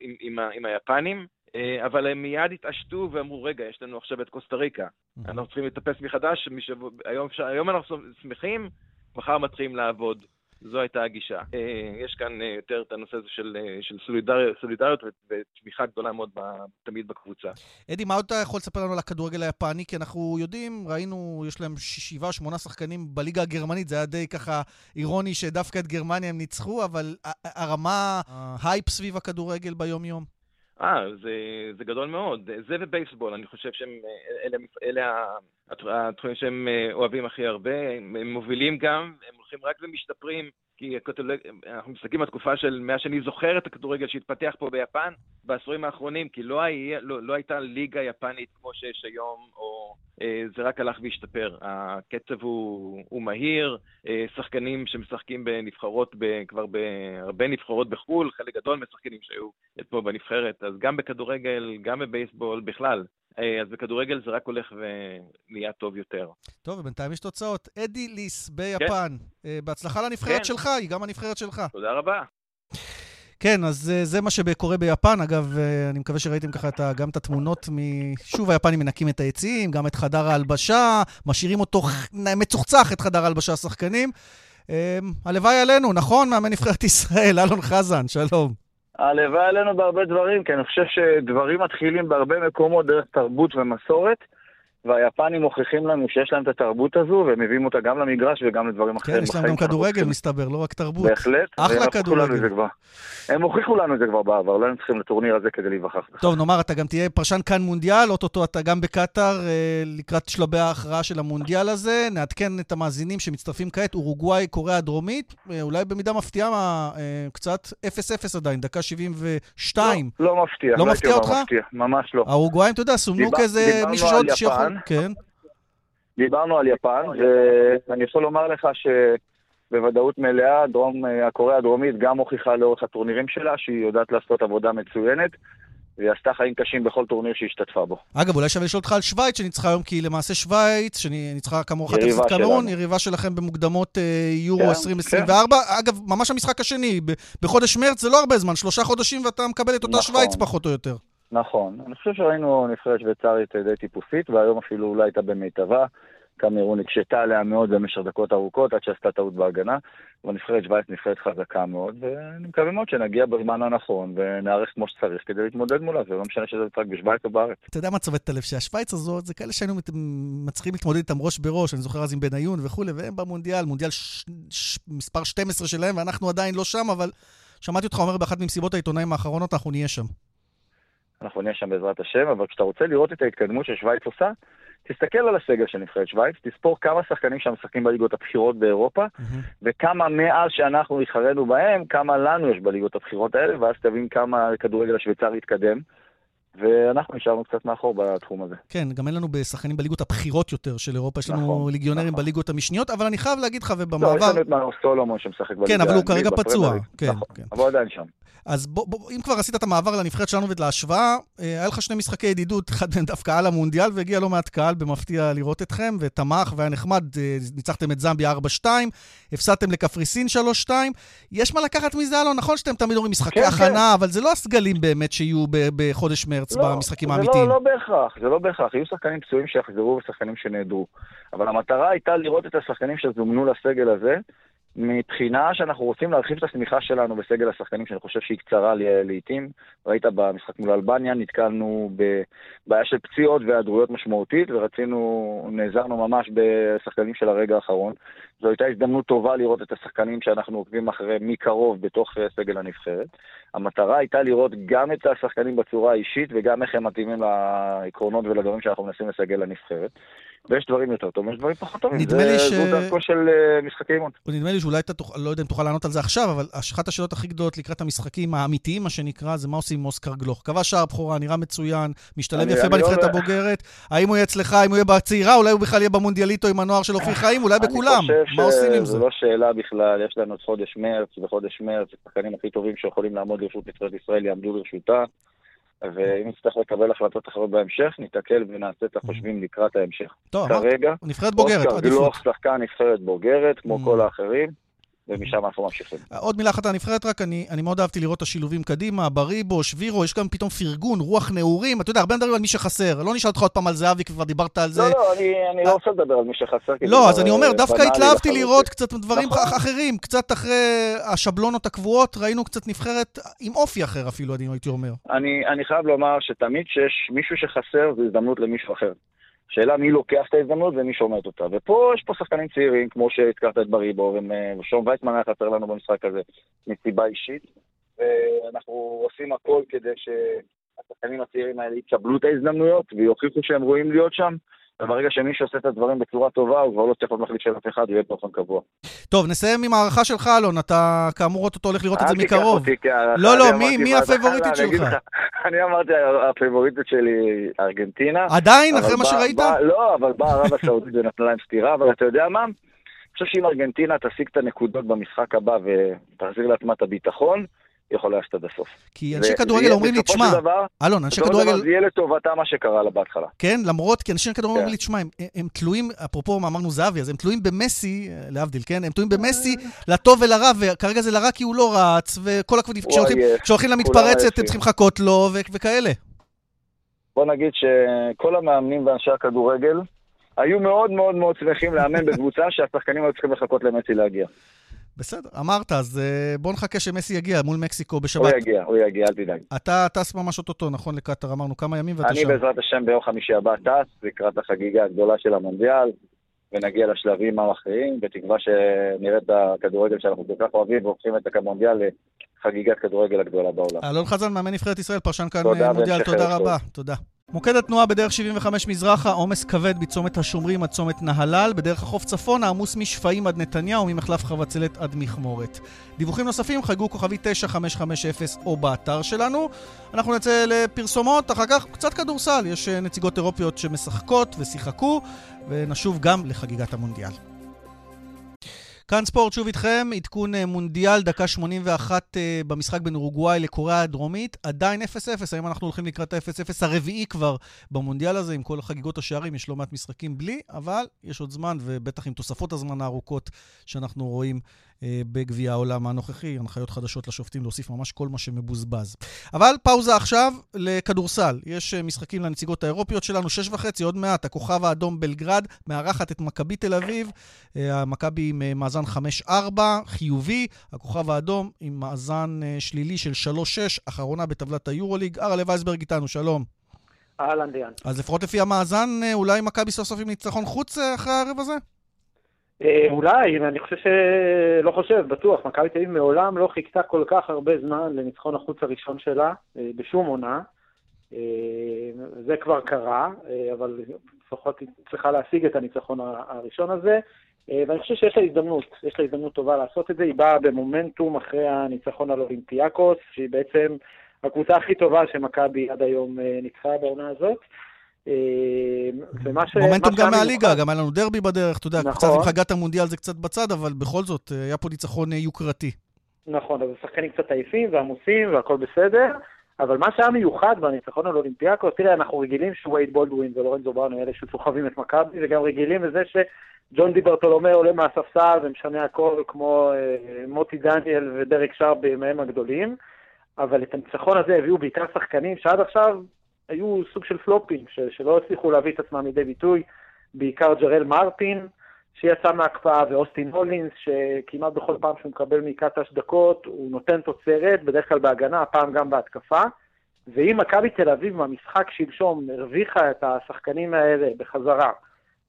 עם, עם, עם היפנים, אה, אבל הם מיד התעשתו ואמרו, רגע, יש לנו עכשיו את קוסטה ריקה, אנחנו צריכים לטפס מחדש, היום, היום אנחנו שמחים, מחר מתחילים לעבוד. זו הייתה הגישה. אה, יש כאן אה, יותר את הנושא הזה של, אה, של סולידריות, סולידריות ותמיכה גדולה מאוד תמיד בקבוצה. אדי, מה אתה יכול לספר לנו על הכדורגל היפני? כי אנחנו יודעים, ראינו, יש להם שבעה, שמונה שחקנים בליגה הגרמנית, זה היה די ככה אירוני שדווקא את גרמניה הם ניצחו, אבל הרמה, ההייפ סביב הכדורגל ביום-יום. אה, זה, זה גדול מאוד. זה ובייסבול, אני חושב שהם, אלה, אלה התחומים שהם אוהבים הכי הרבה. הם מובילים גם, הם הולכים רק ומשתפרים, כי אנחנו מסתכלים על תקופה של מאז שאני זוכר את הכדורגל שהתפתח פה ביפן בעשורים האחרונים, כי לא, היה, לא, לא הייתה ליגה יפנית כמו שיש היום, או אה, זה רק הלך והשתפר. הקצב הוא, הוא מהיר, אה, שחקנים שמשחקים בנבחרות, ב, כבר בהרבה נבחרות בחו"ל, חלק גדול מהשחקנים שהיו פה בנבחרת, אז גם בכדורגל, גם בבייסבול, בכלל. אה, אז בכדורגל זה רק הולך ונהיה טוב יותר. טוב, ובינתיים יש תוצאות. אדי ליס ביפן, כן. בהצלחה לנבחרת כן. שלך, היא גם הנבחרת שלך. תודה רבה. כן, אז זה מה שקורה ביפן. אגב, אני מקווה שראיתם ככה את, גם את התמונות מ... שוב, היפנים מנקים את היציעים, גם את חדר ההלבשה, משאירים אותו מצוחצח, את חדר ההלבשה השחקנים. הלוואי עלינו, נכון, מאמן נבחרת ישראל, אלון חזן, שלום. הלוואי עלינו בהרבה דברים, כי אני חושב שדברים מתחילים בהרבה מקומות דרך תרבות ומסורת. והיפנים מוכיחים לנו שיש להם את התרבות הזו, והם מביאים אותה גם למגרש וגם לדברים אחרים. כן, יש להם גם כדורגל, מסתבר, לא רק תרבות. בהחלט. אחלה כדורגל. הם הוכיחו לנו את זה כבר בעבר, לא היינו צריכים לטורניר הזה כדי להיווכח טוב, נאמר, אתה גם תהיה פרשן כאן מונדיאל, אוטוטו אתה גם בקטאר, אה, לקראת שלבי ההכרעה של המונדיאל הזה. נעדכן את המאזינים שמצטרפים כעת, אורוגוואי, קוריאה הדרומית, אה, אולי במידה מפתיעה אה, קצת 0-0 עדיין, דקה 72. לא, לא מפתיע. לא מפתיע אותך? ממש לא. האורוגוואים, אתה יודע, סומנו כאיזה מישהו שעוד שיכול... כן. דיברנו על יפן, ואני יכול לומר לך שבוודאות מלאה, דרום, הקוריאה הדרומית גם הוכיחה לאורך הטורנירים שלה שהיא יודעת לעשות עבודה מצוינת. והיא עשתה חיים קשים בכל טורניר שהיא השתתפה בו. אגב, אולי שווה לשאול אותך על שווייץ שניצחה היום, כי למעשה שווייץ, שניצחה כאמור אחת אפס קמרון, יריבה שלכם במוקדמות אה, יורו כן, 2024. כן. אגב, ממש המשחק השני, בחודש מרץ זה לא הרבה זמן, שלושה חודשים ואתה מקבל את אותה נכון. שווייץ פחות או יותר. נכון. אני חושב שראינו נבחרת שוויצרית די טיפוסית, והיום אפילו אולי הייתה במיטבה. קמרון הקשתה עליה מאוד במשך דקות ארוכות עד שעשתה טעות בהגנה, אבל נבחרת שווייץ נבחרת חזקה מאוד, ואני מקווה מאוד שנגיע בזמן הנכון ונערך כמו שצריך כדי להתמודד מולה, זה לא משנה שזה משחק בשווייץ או בארץ. אתה יודע מה צובט את הלב? שהשווייץ הזאת זה כאלה שהיינו מצליחים להתמודד איתם ראש בראש, אני זוכר אז עם בניון וכולי, והם במונדיאל, מונדיאל. מספר 12 שלהם, ואנחנו עדיין לא שם, אבל שמעתי אותך אומר באחת ממסיבות העיתונאים האחרונות, אנחנו נהיה שם. אנחנו נהיה שם בעזרת השם, אבל כשאתה רוצה לראות את ההתקדמות ששווייץ עושה, תסתכל על הסגל של נבחרת שווייץ, תספור כמה שחקנים שם משחקים בליגות הבכירות באירופה, mm-hmm. וכמה מאז שאנחנו התחרנו בהם, כמה לנו יש בליגות הבכירות האלה, ואז תבין כמה הכדורגל השוויצרי התקדם. ואנחנו נשארנו קצת מאחור בתחום הזה. כן, גם אין לנו בשחקנים בליגות הבכירות יותר של אירופה, יש לנו נכון, ליגיונרים נכון. בליגות המשניות, אבל אני חייב להגיד לך, לא, יש ובמעבר... לנו את מנור סולומון שמשחק בליגה. כן, אבל הוא כרגע פצוע. כן, נכון, כן. אבל עדיין שם. אז בוא, בוא, אם כבר עשית את המעבר לנבחרת שלנו ולהשוואה, אה, היה לך שני משחקי ידידות, אחד מהם דווקא על המונדיאל, והגיע לא מעט קהל במפתיע לראות אתכם, ותמך והיה נחמד, אה, ניצחתם את זמביה 4-2, הפסדתם לקפריסין 3-2. יש מה לקחת מזה, אלון? נכון שאתם תמיד אומרים משחקי כן, הכנה, אבל זה לא הסגלים באמת שיהיו בחודש מרץ לא, במשחקים זה האמיתיים. לא, לא בהכרח, זה לא בהכרח. יהיו שחקנים פצועים שיחזרו ושחקנים שנעדרו. אבל המטרה הייתה לראות את השחקנים שזומנו לסגל הזה, מבחינה שאנחנו רוצים להרחיב את השמיכה שלנו בסגל השחקנים, שאני חושב שהיא קצרה לעיתים. ראית במשחק מול אלבניה, נתקלנו בבעיה של פציעות והיעדרויות משמעותית, ורצינו, נעזרנו ממש בשחקנים של הרגע האחרון. זו הייתה הזדמנות טובה לראות את השחקנים שאנחנו עוקבים אחריהם מקרוב בתוך אה, סגל הנבחרת. המטרה הייתה לראות גם את השחקנים בצורה האישית וגם איך הם מתאימים לעקרונות ולדברים שאנחנו מנסים לסגל לנבחרת. ויש דברים יותר טובים, יש דברים פחות טובים. נדמה זה- לי ש- זו דרכו של אה, משחקי אימון. נדמה לי שאולי אתה תוכל, לא יודע אם תוכל לענות על זה עכשיו, אבל אחת השאלות הכי גדולות לקראת המשחקים האמיתיים, מה שנקרא, זה מה עושים עם אוסקר גלוך. כבש שער בכורה, נראה מצוין, משתלב אני- יפה אני בנבחרת לא- הבוגרת. האם הוא יהיה אצלך, האם הוא יהיה בצעירה, אולי הוא בכלל יהיה במונדיאליטו עם הנוער של אופיר חיים, אולי בכולם. מה עושים עם חושב זה? שזו לא שאלה בכלל, יש לנו את חודש מרץ, בחודש מרץ השחקנים הכי טובים שיכולים לעמוד לרשות נבחרת ישראל יעמדו לרשותה, ואם נצטרך לקבל החלטות אחרות בהמשך, ניתקל ונעשה את החושבים לקראת ההמשך. טוב, אמרת, כרגע, נבחרת בוגרת, אוסקר עדיפות. גלוך שחקן נבחרת בוגרת, כמו Mm. כל האחרים, ומשם אנחנו ממשיכים. עוד מילה אחת על הנבחרת, רק אני, אני מאוד אהבתי לראות את השילובים קדימה, בריבו, שבירו, יש גם פתאום פרגון, רוח נעורים. אתה יודע, הרבה מדברים על מי שחסר. לא נשאל אותך עוד פעם על זהבי, כבר דיברת על זה. לא, לא, אני אני לא רוצה לדבר על מי שחסר. לא, אז אני אומר, דווקא התלהבתי. לראות קצת דברים נכון. אח- אחרים, קצת אחרי השבלונות הקבועות, ראינו קצת נבחרת עם אופי אחר אפילו, אני הייתי אומר. אני, אני חייב לומר שתמיד כשיש מישהו שחסר, זו הזדמנות למישהו אחר. שאלה מי לוקח את ההזדמנות ומי שומט אותה. ופה יש פה שחקנים צעירים, כמו שהזכרת את בריבו, אה, ושון וייסמן היה חסר לנו במשחק הזה מסיבה אישית. ואנחנו עושים הכל כדי שהשחקנים הצעירים האלה יקבלו את ההזדמנויות ויוכיחו שהם ראויים להיות שם. וברגע שמישהו עושה את הדברים בצורה טובה, הוא כבר לא צריך להיות מחליף של אף אחד, הוא יהיה באופן קבוע. טוב, נסיים עם הערכה שלך, אלון. אתה כאמור אוטוטו הולך לראות את זה מקרוב. לא, לא, מי- הפייבוריטית שלך? לך, אני אמרתי, הפייבוריטית שלי ארגנטינה. עדיין, אחרי מה שראית? לא, אבל באה ערב הסעודית ונתנה להם סטירה, אבל אתה יודע מה? אני חושב שאם ארגנטינה תשיג את הנקודות במשחק הבא ותחזיר לעצמה את הביטחון, היא יכולה ללכת עד הסוף. כי אנשי כדורגל אומרים לי, תשמע, אלון, אנשי כדורגל... זה יהיה לטובתה מה שקרה לה בהתחלה. כן, למרות, כי אנשי כדורגל אומרים כן. לי, תשמע, הם, תלויים, אפרופו מה אמרנו זהבי, אז הם תלויים במסי, אה, להבדיל, כן? הם תלויים במסי לטוב ולרע, וכרגע זה לרע כי הוא לא רץ, וכל הכבוד, כשהולכים, כולם למתפרצת. הם צריכים לחכות לו, וכאלה. בוא נגיד שכל המאמנים ואנשי הכדורגל היו מאוד מאוד מאוד שמחים לאמן בקבוצה שהשחקנים היו צריכים לחכות למסי להגיע. בסדר, אמרת, אז אה, בוא נחכה שמסי יגיע מול מקסיקו הוא בשבת. יגיע, הוא יגיע, אל תדאג. אתה טס ממש אוטוטו, נכון, לקטאר, אמרנו כמה ימים ואתה אני שם. בעזרת השם ביום חמישי הבא טס לקראת החגיגה הגדולה של המונדיאל, ונגיע לשלבים המכריעים, בתקווה שנראה את הכדורגל שאנחנו כל כך אוהבים, והופכים את המונדיאל לחגיגת כדורגל הגדולה בעולם. אלון חזן, מאמן נבחרת ישראל, פרשן כאן תודה, אה, מונדיאל, תודה רבה. תודה. מוקד התנועה בדרך 75 מזרחה, עומס כבד בצומת השומרים עד צומת נהלל, בדרך החוף צפונה, עמוס משפעים עד נתניה וממחלף חבצלת עד מכמורת. דיווחים נוספים חייגו כוכבי 9550 או באתר שלנו. אנחנו נצא לפרסומות, אחר כך קצת כדורסל, יש אה, נציגות אירופיות שמשחקות ושיחקו, ונשוב גם לחגיגת המונדיאל. כאן ספורט שוב איתכם, עדכון אה, מונדיאל, דקה 81 אה, במשחק בין אורוגוואי לקוריאה הדרומית, עדיין 0-0, האם אנחנו הולכים לקראת ה-0-0 הרביעי כבר במונדיאל הזה, עם כל חגיגות השערים, יש לא מעט משחקים בלי, אבל יש עוד זמן, ובטח עם תוספות הזמן הארוכות שאנחנו רואים בגביע העולם הנוכחי, הנחיות חדשות לשופטים להוסיף ממש כל מה שמבוזבז. אבל פאוזה עכשיו לכדורסל. יש אה, משחקים לנציגות האירופיות שלנו, שש וחצי, עוד מעט, הכוכב האדום בלגרד מארחת את מכבי תל אביב, אה, המכבי עם אה, מאזן 5-4, חיובי, הכוכב האדום עם מאזן אה, שלילי של 3-6, אחרונה בטבלת היורוליג. ארלה וייסברג איתנו, שלום. אהלן דיאן. אז לפחות לפי המאזן, אה, אולי מכבי סוף סוף עם ניצחון חוץ אה, אחרי הערב הזה? אה, אולי, אני חושב שלא חושב, בטוח. מכבי תל אביב מעולם לא חיכתה כל כך הרבה זמן לניצחון החוץ הראשון שלה, אה, בשום עונה. אה, זה כבר קרה, אבל לפחות היא צריכה להשיג את הניצחון הראשון הזה. ואני חושב שיש לה הזדמנות, יש לה הזדמנות טובה לעשות את זה. היא באה במומנטום אחרי הניצחון על אולימפיאקוס, שהיא בעצם הקבוצה הכי טובה שמכבי עד היום ניצחה בעונה הזאת. אה, ומה ש... מומנטום גם מהליגה, גם היה לנו דרבי בדרך, אתה יודע, נכון. קצת עם חגת המונדיאל זה קצת בצד, אבל בכל זאת, אה, היה פה ניצחון אה, יוקרתי. נכון, אז השחקנים קצת עייפים ועמוסים והכל בסדר, אבל מה שהיה מיוחד בניצחון על אולימפיאקוס, תראה, אנחנו רגילים שווייד בולדווין ולורנזו בראנו אלה שסוחבים את מכבי, וגם רגילים לזה שג'ון די ברטולומה עולה מהספסל ומשנה הכל כמו מוטי דניאל ודרק שרפ בימיהם הגדולים, אבל את הניצחון הזה הביאו בעיקר שחקנים שעד עכשיו היו סוג של פלופים, ש- שלא הצליחו להביא את עצמם לידי ביטוי, בעיקר ג'רל מרטין, שיצא מההקפאה, ואוסטין הולינס, שכמעט בכל פעם שהוא מקבל מקטש דקות, הוא נותן תוצרת, בדרך כלל בהגנה, הפעם גם בהתקפה. ואם מכבי תל אביב מהמשחק שלשום הרוויחה את השחקנים האלה בחזרה,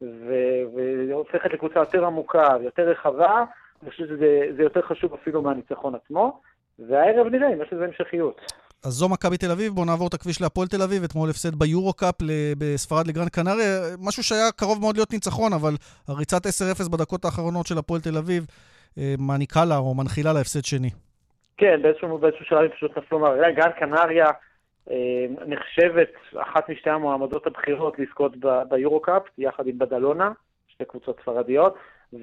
והופכת לקבוצה יותר עמוקה ויותר רחבה, אני חושב שזה זה יותר חשוב אפילו מהניצחון עצמו. והערב נראה אם יש לזה המשכיות. אז זו מכבי תל אביב, בואו נעבור את הכביש להפועל תל אביב, אתמול הפסד ביורו-קאפ בספרד לגרנד קנריה, משהו שהיה קרוב מאוד להיות ניצחון, אבל הריצת 10-0 בדקות האחרונות של הפועל תל אביב אה, מעניקה לה או מנחילה לה הפסד שני. כן, באיזשהו, באיזשהו שלב הם פשוט נפלו מהרגליים. גרן קנריה אה, נחשבת אחת משתי המועמדות הבכירות לזכות ביורו-קאפ, יחד עם בדלונה, שתי קבוצות ספרדיות.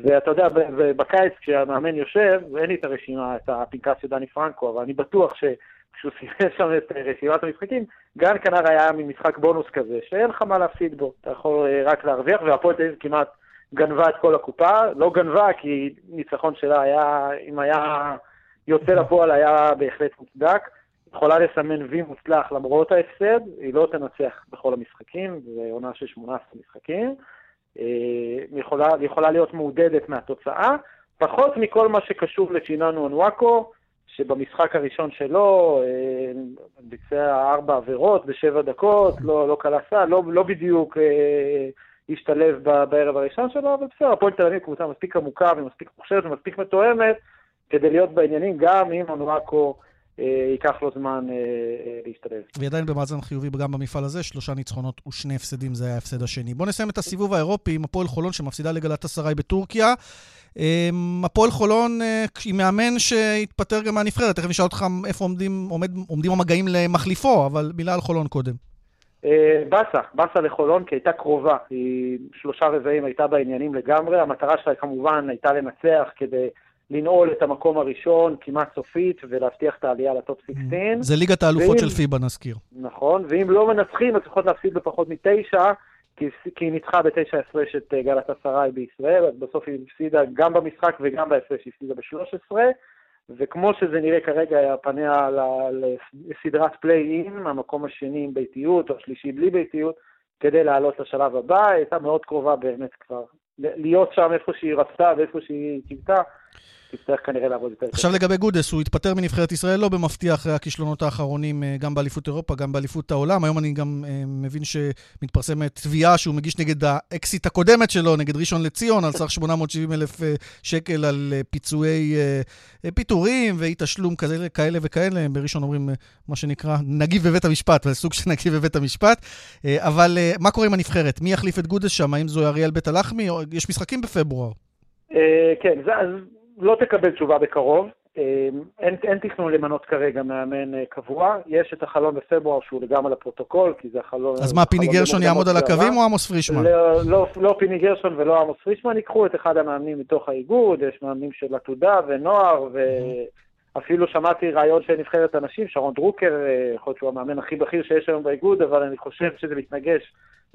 ואתה יודע, בקיץ כשהמאמן יושב, ואין לי את הרשימה, את הפנקס של דני פרנקו, אבל אני בטוח שכשהוא סימן שם את אה, רשימת המשחקים, גרן קנריה היה מין משחק בונוס כזה, שאין לך מה להפסיד בו, אתה יכול אה, רק להרוויח, והפועל תל אביב כמעט גנבה את כל הקופה, לא גנבה כי ניצחון שלה היה, אם היה יוצא לפועל היה בהחלט מוצדק. יכולה לסמן וי מוצלח למרות ההפסד, היא לא תנצח בכל המשחקים, זו עונה של 18 משחקים. אה, היא יכולה, היא יכולה להיות מעודדת מהתוצאה, פחות מכל מה שקשור לצ'יננו אנוואקו, שבמשחק הראשון שלו אה, ביצע ארבע עבירות בשבע דקות, לא, לא סל, לא, לא בדיוק אה, השתלב בערב הראשון שלו, אבל בסדר, הפועל תל אביב קבוצה מספיק עמוקה ומספיק מוכשרת ומספיק מתואמת, כדי להיות בעניינים גם אם אנוואקו אה, ייקח לו זמן אה, אה, להשתלב. והיא עדיין במאזן חיובי גם במפעל הזה, שלושה ניצחונות ושני הפסדים, זה היה ההפסד השני. בואו נסיים את הסיבוב האירופי עם הפועל חולון שמפסידה לגלת אסריי בטורקיה. הפועל חולון אה, עם מאמן שהתפטר גם מהנבחרת, תכף נשאל אותך איפה עומדים, עומד, עומדים המגעים למחליפו, אבל מילה על חולון קודם. אה, באסה, באסה לחולון, כי הייתה קרובה. היא שלושה רבעים הייתה בעניינים לגמרי. המטרה שלה כמובן הייתה לנצח כדי לנעול את המקום הראשון כמעט סופית ולהבטיח את העלייה לטופ 16. זה ליגת האלופות ואם- של פיבה, נזכיר. נכון, ואם לא מנצחים, אז צריכות להפסיד בפחות מתשע, כי, כי היא ניצחה בתשע הפרש את אה, גלת אסריי בישראל, אז בסוף היא הפסידה גם במשחק וגם בהפרש היא הפסידה ב-13, וכמו שזה נראה כרגע, פניה לסדרת פליי-אין, המקום השני עם ביתיות, או השלישי בלי ביתיות, כדי לעלות לשלב הבא, היא הייתה מאוד קרובה באמת כבר להיות שם איפה שהיא רצתה ואיפה שהיא קיוותה, תצטרך כנראה לעבוד יותר עכשיו לגבי גודס, הוא התפטר מנבחרת ישראל לא במפתיע אחרי הכישלונות האחרונים, אה, גם באליפות אירופה, גם באליפות העולם. היום אני גם אה, מבין שמתפרסמת תביעה שהוא מגיש נגד האקסית הקודמת שלו, נגד ראשון לציון, על סך 870 אלף אה, שקל על פיצויי פיטורים ואי תשלום כאלה, כאלה וכאלה. בראשון אומרים מה שנקרא נגיב בבית המשפט, סוג של נגיב בבית המשפט. אבל מה קורה עם הנבחרת? מי יחליף את גודס שם? האם זה אריאל בית הלחמי? יש משחקים בפברואר. כן, זה, אז לא תקבל תשובה בקרוב. אה, אין, אין תכנון למנות כרגע מאמן אה, קבוע. יש את החלון בפברואר שהוא לגמרי לפרוטוקול, כי זה החלון... אז מה, פיני גרשון יעמוד על. הקווים או עמוס פרישמן? לא, לא, לא פיני גרשון ולא עמוס פרישמן, ייקחו את אחד המאמנים מתוך האיגוד, יש מאמנים של עתודה ונוער, ואפילו שמעתי רעיון של נבחרת הנשים, שרון דרוקר, אה, יכול להיות שהוא המאמן הכי בכיר שיש היום באיגוד, אבל אני חושב שזה מתנגש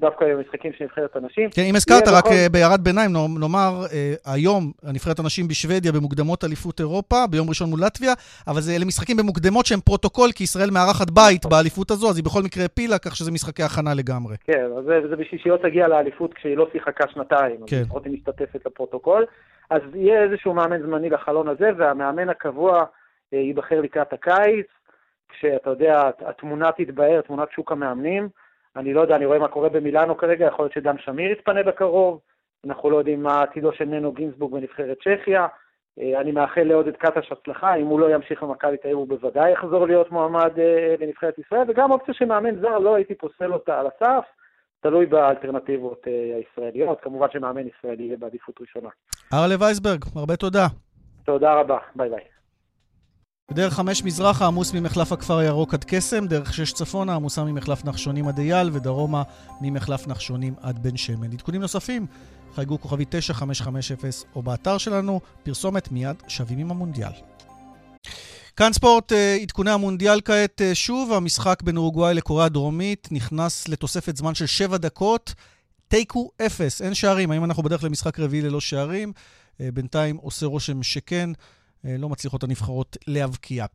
דווקא במשחקים של נבחרת הנשים. כן, אם הזכרת, רק בכל- אה, בהערת ביניים, נאמר- אה, היום הנבחרת הנשים בשוודיה במוקדמות אליפות אירופה, ביום ראשון מול לטביה, אבל זה- אלה משחקים במוקדמות שהם פרוטוקול, כי ישראל מארחת בית באליפות הזו, אז היא בכל מקרה העפילה, כך שזה משחקי הכנה לגמרי. כן, אז זה, זה בשביל שהיא לא תגיע לאליפות כשהיא לא שיחקה שנתיים, כן. אז לפחות היא משתתפת לפרוטוקול. אז יהיה איזשהו מאמן זמני לחלון הזה, והמאמן הקבוע ייבחר לקראת הקיץ, כשאתה יודע, התמונה תתבהר, תמונת שוק המאמנים. אני לא יודע, אני רואה מה קורה במילאנו כרגע, יכול להיות שדן שמיר יתפנה בקרוב, אנחנו לא יודעים מה עתידו של ננו גינזבורג בנבחרת צ'כיה. אה, אני מאחל לעודד קטש הצלחה, אם הוא לא ימשיך במכבי תל אביב הוא בוודאי יחזור להיות מועמד אה, לנבחרת ישראל, וגם אופציה שמאמן זר, לא הייתי פוסל אותה על הסף, תלוי באלטרנטיבות אה, הישראליות, כמובן שמאמן ישראלי יהיה בעדיפות ראשונה. ארלה וייסברג, הרבה תודה. תודה רבה, ביי ביי. בדרך חמש מזרחה עמוס ממחלף הכפר הירוק עד קסם, דרך שש צפונה עמוסה ממחלף נחשונים עד אייל, ודרומה ממחלף נחשונים עד בן שמן. עדכונים נוספים, חייגו כוכבי 9550 או באתר שלנו, פרסומת מיד שווים עם המונדיאל. כאן ספורט, אה, עדכוני המונדיאל כעת אה, שוב, המשחק בין אורוגוואי לקוריאה הדרומית נכנס לתוספת זמן של שבע דקות, תיקו אפס, אין שערים. האם אנחנו בדרך למשחק רביעי ללא שערים? אה, בינתיים עושה רושם שכן, לא מצליחות הנבחרות להבקיע.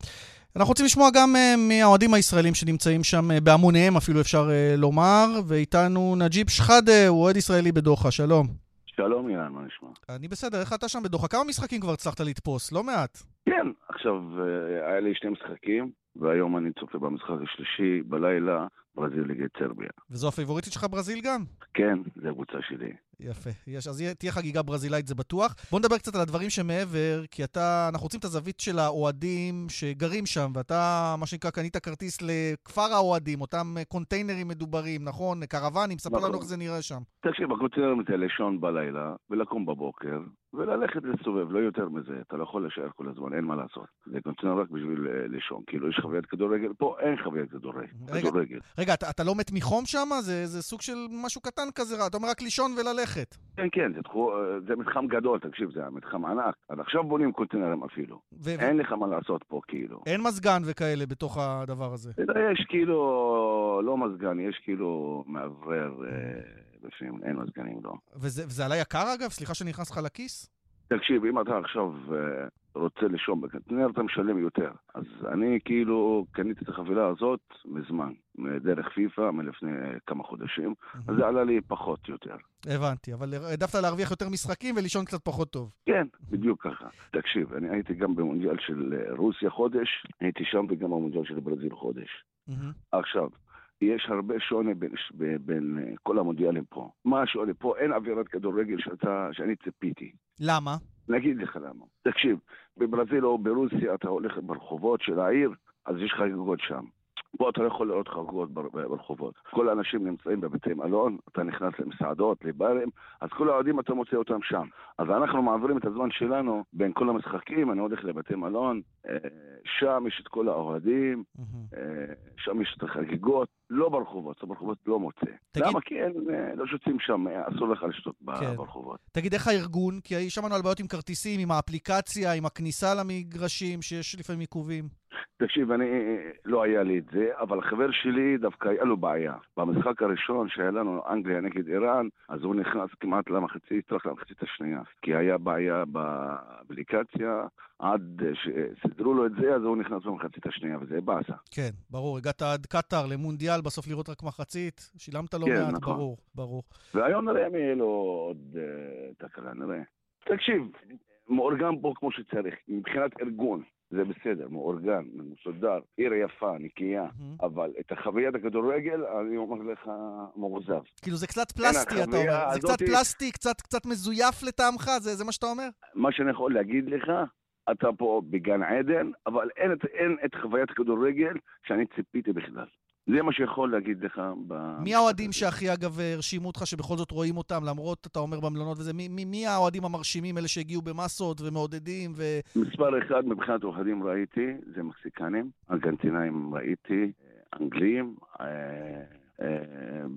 אנחנו רוצים לשמוע גם מהאוהדים הישראלים שנמצאים שם בהמוניהם, אפילו אפשר לומר, ואיתנו נג'יב שחאדה, הוא אוהד ישראלי בדוחה, שלום. שלום אילן, מה נשמע? אני בסדר, איך אתה שם בדוחה? כמה משחקים כבר הצלחת לתפוס? לא מעט. כן, עכשיו, אה, היה לי שני משחקים, והיום אני צופה במשחק השלישי בלילה, ברזיל נגד סרביה. וזו הפייבוריטית שלך ברזיל גם? כן, זו הקבוצה שלי. יפה. יש, אז תהיה חגיגה ברזילאית, זה בטוח. בוא נדבר קצת על הדברים שמעבר, כי אתה, אנחנו רוצים את הזווית של האוהדים שגרים שם, ואתה, מה שנקרא, קנית כרטיס לכפר האוהדים, אותם קונטיינרים מדוברים, נכון? קרוונים, ספר נכון. לנו איך זה נראה שם. תקשיב, הקונטיינרים זה לישון בלילה, ולקום בבוקר, וללכת להסתובב, לא יותר מזה. אתה לא יכול להישאר כל הזמן, אין מה לעשות. זה קונטיינר רק בשביל אה, לישון. כאילו, יש חוויית כדורגל, פה אין חוויית כדורגל. רגע, רגע אתה, אתה לא מת מחום שם? זה, זה סוג של משהו קטן כזה, אתה אומר רק לישון וללכת. כן, כן, זה, תחו, זה מתחם גדול, תקשיב, זה מתחם ענק. עד עכשיו בונים קונטיינרים אפילו. ו... אין לך מה לעשות פה, כאילו. אין מזגן וכאלה בתוך הדבר הזה. יש כאילו, לא מזגן, יש כאילו מאוורר אה, בפנים, אין מזגנים, לא. וזה, וזה עלה יקר אגב? סליחה שנכנס לך לכיס? תקשיב, אם אתה עכשיו אה, רוצה לישון בקנטינר, אתה משלם יותר. אז אני כאילו קניתי את החבילה הזאת מזמן, דרך פיפא, מלפני כמה חודשים, אז זה עלה לי פחות יותר. הבנתי, אבל העדפת להרוויח יותר משחקים ולישון קצת פחות טוב. כן, בדיוק ככה. תקשיב, אני הייתי גם במונדיאל של אה, רוסיה חודש, הייתי שם וגם במונדיאל של ברזיל חודש. עכשיו, יש הרבה שוני בין, בין, בין אה, כל המונדיאלים פה. מה השוני פה? אין אווירת כדורגל שאתה, שאני ציפיתי. למה? אני אגיד לך למה. תקשיב, בברזיל או ברוסיה אתה הולך ברחובות של העיר, אז יש חגיגות שם. פה אתה לא יכול לראות חגורות ברחובות. כל האנשים נמצאים בבתי מלון, אתה נכנס למסעדות, לברים, אז כל האוהדים אתה מוצא אותם שם. אז אנחנו מעבירים את הזמן שלנו בין כל המשחקים, אני הולך לבתי מלון, אה, שם יש את כל האוהדים, אה, שם יש את החגיגות, לא ברחובות, ברחובות לא מוצא. תגיד... למה? כי אין, אה, לא שותים שם, אסור לך לשתות כן. ברחובות. תגיד, איך הארגון? כי שמענו על בעיות עם כרטיסים, עם האפליקציה, עם הכניסה למגרשים, שיש לפעמים עיכובים. תקשיב, אני, לא היה לי את זה, אבל חבר שלי דווקא היה לו בעיה. במשחק הראשון שהיה לנו, אנגליה נגד איראן, אז הוא נכנס כמעט למחצית, רק למחצית השנייה. כי היה בעיה באפליקציה, עד שסידרו לו את זה, אז הוא נכנס במחצית השנייה, וזה באסה. כן, ברור. הגעת עד קטאר למונדיאל, בסוף לראות רק מחצית, שילמת לא כן, מעט, נכון. ברור, ברור. והיום נראה מי יהיה לו עוד uh, תקלה, נראה. תקשיב, מאורגן פה כמו שצריך, מבחינת ארגון. זה בסדר, מאורגן, מסודר, עיר יפה, נקייה. אבל את החוויית הכדורגל, אני אומר לך, מאוכזב. כאילו זה קצת פלסטי, אתה אומר. זה קצת פלסטי, קצת, מזויף לטעמך, זה, זה מה שאתה אומר? מה שאני יכול להגיד לך, אתה פה בגן עדן, אבל אין את חוויית הכדורגל שאני ציפיתי בכלל. זה מה שיכול להגיד לך ב... מי האוהדים שהכי, אגב, הרשימו אותך, שבכל זאת רואים אותם, למרות, אתה אומר, במלונות וזה, מי, מי, מי האוהדים המרשימים, אלה שהגיעו במסות ומעודדים ו... מספר אחד מבחינת אוהדים ראיתי, זה מקסיקנים, ארגנטינאים ראיתי, אנגלים, אה, אה,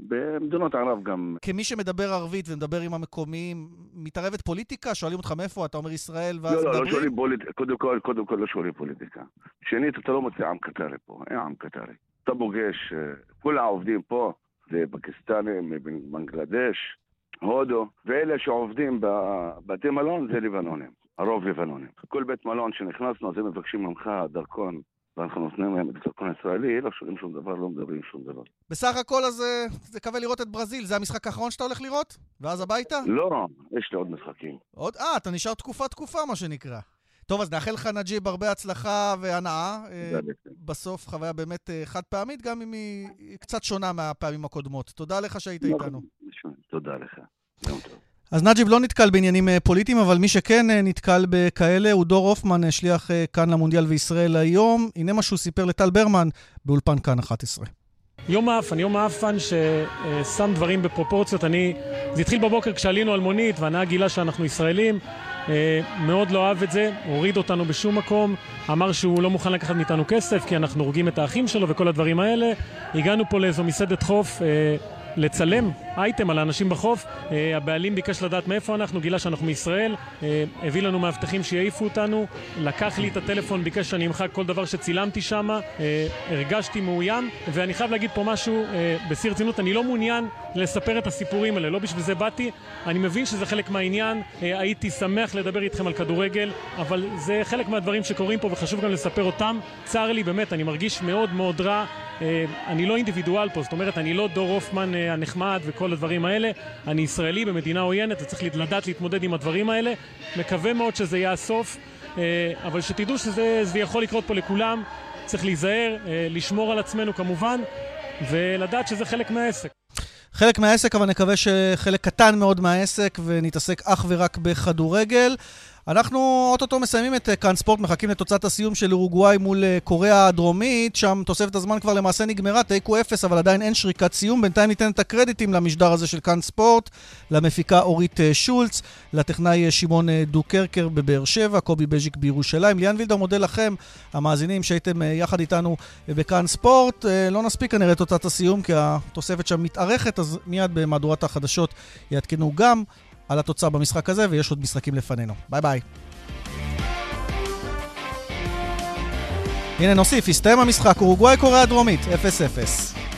במדינות ערב גם. כמי שמדבר ערבית ומדבר עם המקומיים, מתערבת פוליטיקה? שואלים אותך מאיפה אתה אומר ישראל ואז מדברים? לא, לא, לא שואלים פוליטיקה, קודם כל, קודם כל לא שואלים פוליטיקה. שנית, אתה לא מוצא עם קטרי פה, אין עם קטרי. אתה פוגש, אה, כל העובדים פה זה פקיסטנים, מבנגלדש, הודו, ואלה שעובדים בבתי מלון זה לבנונים, הרוב לבנונים. כל בית מלון שנכנסנו, אז הם מבקשים ממך דרכון ואנחנו נותנים להם את הדרכון הישראלי, לא שואלים שום דבר, לא מדברים שום דבר. בסך הכל אז אה, זה קווה לראות את ברזיל, זה המשחק האחרון שאתה הולך לראות? ואז הביתה? לא, יש לי עוד משחקים. עוד? אה, אתה נשאר תקופה-תקופה, מה שנקרא. טוב, אז נאחל לך, נג'יב, הרבה הצלחה והנאה. אה, בסוף חוויה באמת אה, חד פעמית, גם אם היא קצת שונה מהפעמים הקודמות. תודה לך שהיית נכון, איתנו. תודה לך. יום טוב. אז נג'יב לא נתקל בעניינים אה, פוליטיים, אבל מי שכן נתקל בכאלה הוא דור הופמן, שליח כאן למונדיאל וישראל היום. הנה מה שהוא סיפר לטל ברמן באולפן כאן 11. יום האפן, יום האפן ששם דברים בפרופורציות. אני... זה התחיל בבוקר כשעלינו על מונית והנהג גילה שאנחנו ישראלים. אה, מאוד לא אהב את זה, הוריד אותנו בשום מקום, אמר שהוא לא מוכן לקחת מאיתנו כסף כי אנחנו הורגים את האחים שלו וכל הדברים האלה. הגענו פה לאיזו מסעדת חוף. אה, לצלם אייטם על האנשים בחוף. Uh, הבעלים ביקש לדעת מאיפה אנחנו, גילה שאנחנו מישראל, uh, הביא לנו מאבטחים שיעיפו אותנו, לקח לי את הטלפון, ביקש שאני אמחק כל דבר שצילמתי שם, uh, הרגשתי מאוים, ואני חייב להגיד פה משהו uh, בשיא רצינות, אני לא מעוניין לספר את הסיפורים האלה, לא בשביל זה באתי, אני מבין שזה חלק מהעניין, uh, הייתי שמח לדבר איתכם על כדורגל, אבל זה חלק מהדברים שקורים פה וחשוב גם לספר אותם. צר לי, באמת, אני מרגיש מאוד מאוד רע. אני לא אינדיבידואל פה, זאת אומרת, אני לא דור הופמן הנחמד וכל הדברים האלה. אני ישראלי במדינה עוינת וצריך לדעת להתמודד עם הדברים האלה. מקווה מאוד שזה יהיה הסוף, אבל שתדעו שזה יכול לקרות פה לכולם. צריך להיזהר, לשמור על עצמנו כמובן, ולדעת שזה חלק מהעסק. חלק מהעסק, אבל נקווה שחלק קטן מאוד מהעסק, ונתעסק אך ורק בכדורגל. אנחנו אוטוטו מסיימים את כאן ספורט, מחכים לתוצאת הסיום של אורוגוואי מול קוריאה הדרומית, שם תוספת הזמן כבר למעשה נגמרה, תיקו אפס, אבל עדיין אין שריקת סיום. בינתיים ניתן את הקרדיטים למשדר הזה של כאן ספורט, למפיקה אורית שולץ, לטכנאי שמעון דוקרקר בבאר שבע, קובי בז'יק בירושלים. ליאן וילדאו מודה לכם, המאזינים שהייתם יחד איתנו בכאן ספורט. לא נספיק כנראה תוצאת הסיום, כי התוספת שם מתארכת, אז מיד במהדורת החדשות יעדכנו גם. על התוצאה במשחק הזה, ויש עוד משחקים לפנינו. ביי ביי. הנה נוסיף, הסתיים המשחק, אורוגוואי קוריאה הדרומית, 0-0.